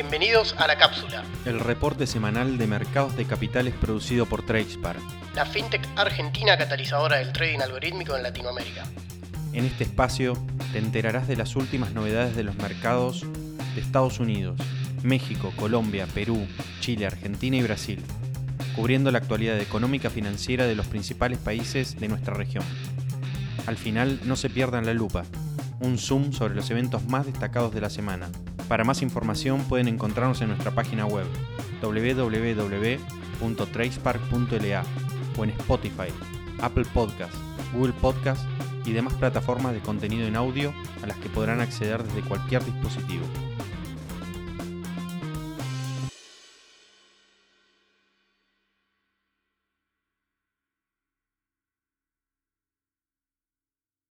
Bienvenidos a La Cápsula, el reporte semanal de mercados de capitales producido por Tradespar. la fintech argentina catalizadora del trading algorítmico en Latinoamérica. En este espacio te enterarás de las últimas novedades de los mercados de Estados Unidos, México, Colombia, Perú, Chile, Argentina y Brasil, cubriendo la actualidad económica financiera de los principales países de nuestra región. Al final, no se pierdan la lupa, un zoom sobre los eventos más destacados de la semana. Para más información pueden encontrarnos en nuestra página web www.tradespark.la o en Spotify, Apple Podcast, Google Podcast y demás plataformas de contenido en audio a las que podrán acceder desde cualquier dispositivo.